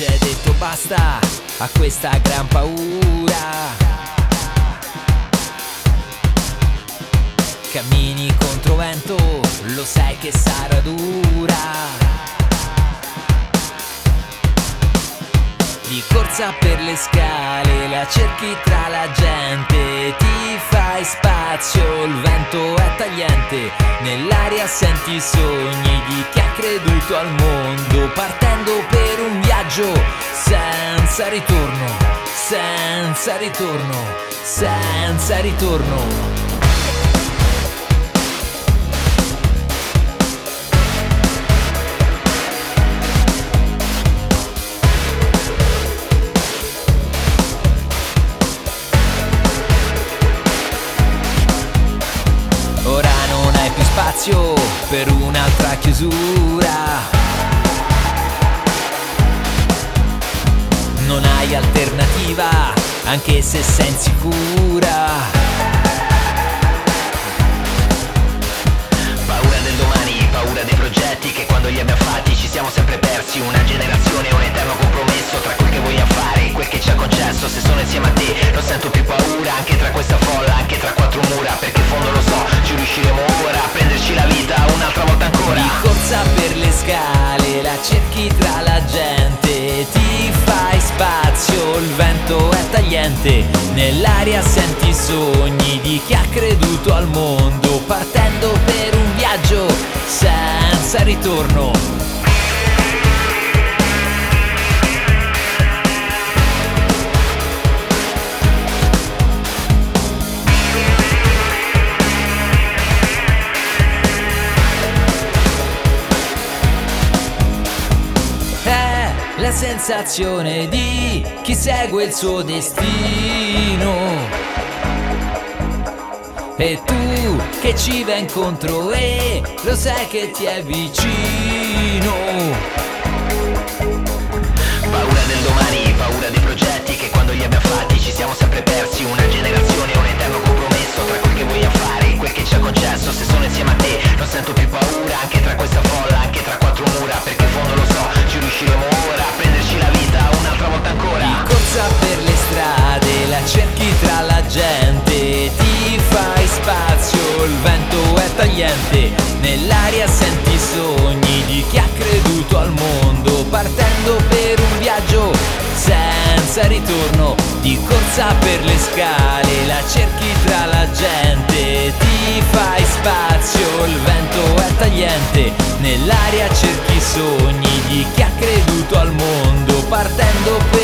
Oggi hai detto basta a questa gran paura. Cammini contro vento, lo sai che sarà dura. Di corsa per le scale, la cerchi tra la gente, ti fai spazio, il vento è tagliente, nell'aria senti i sogni di chi ha creduto al mondo, partendo ritorno, senza ritorno, senza ritorno. Ora non hai più spazio per un'altra chiusura. Non hai alternativa, anche se sei insicura. Paura del domani, paura dei progetti che quando li abbiamo fatti ci siamo sempre persi. Una generazione, un eterno compromesso tra quel che vogliamo fare e quel che ci ha concesso. Se sono insieme a te non sento più paura anche tra questa folla, anche tra quattro mura Perché in fondo lo so, ci riusciremo ora a prenderci la vita un'altra volta ancora. Di corsa per le scale, la cerchi tra la gente, fai spazio, il vento è tagliente, nell'aria senti i sogni di chi ha creduto al mondo, partendo per un viaggio senza ritorno. Sensazione di chi segue il suo destino. E tu che ci vai incontro e lo sai che ti è vicino. Senza ritorno, di corsa per le scale, la cerchi tra la gente, ti fai spazio, il vento è tagliente, nell'aria cerchi sogni di chi ha creduto al mondo, partendo per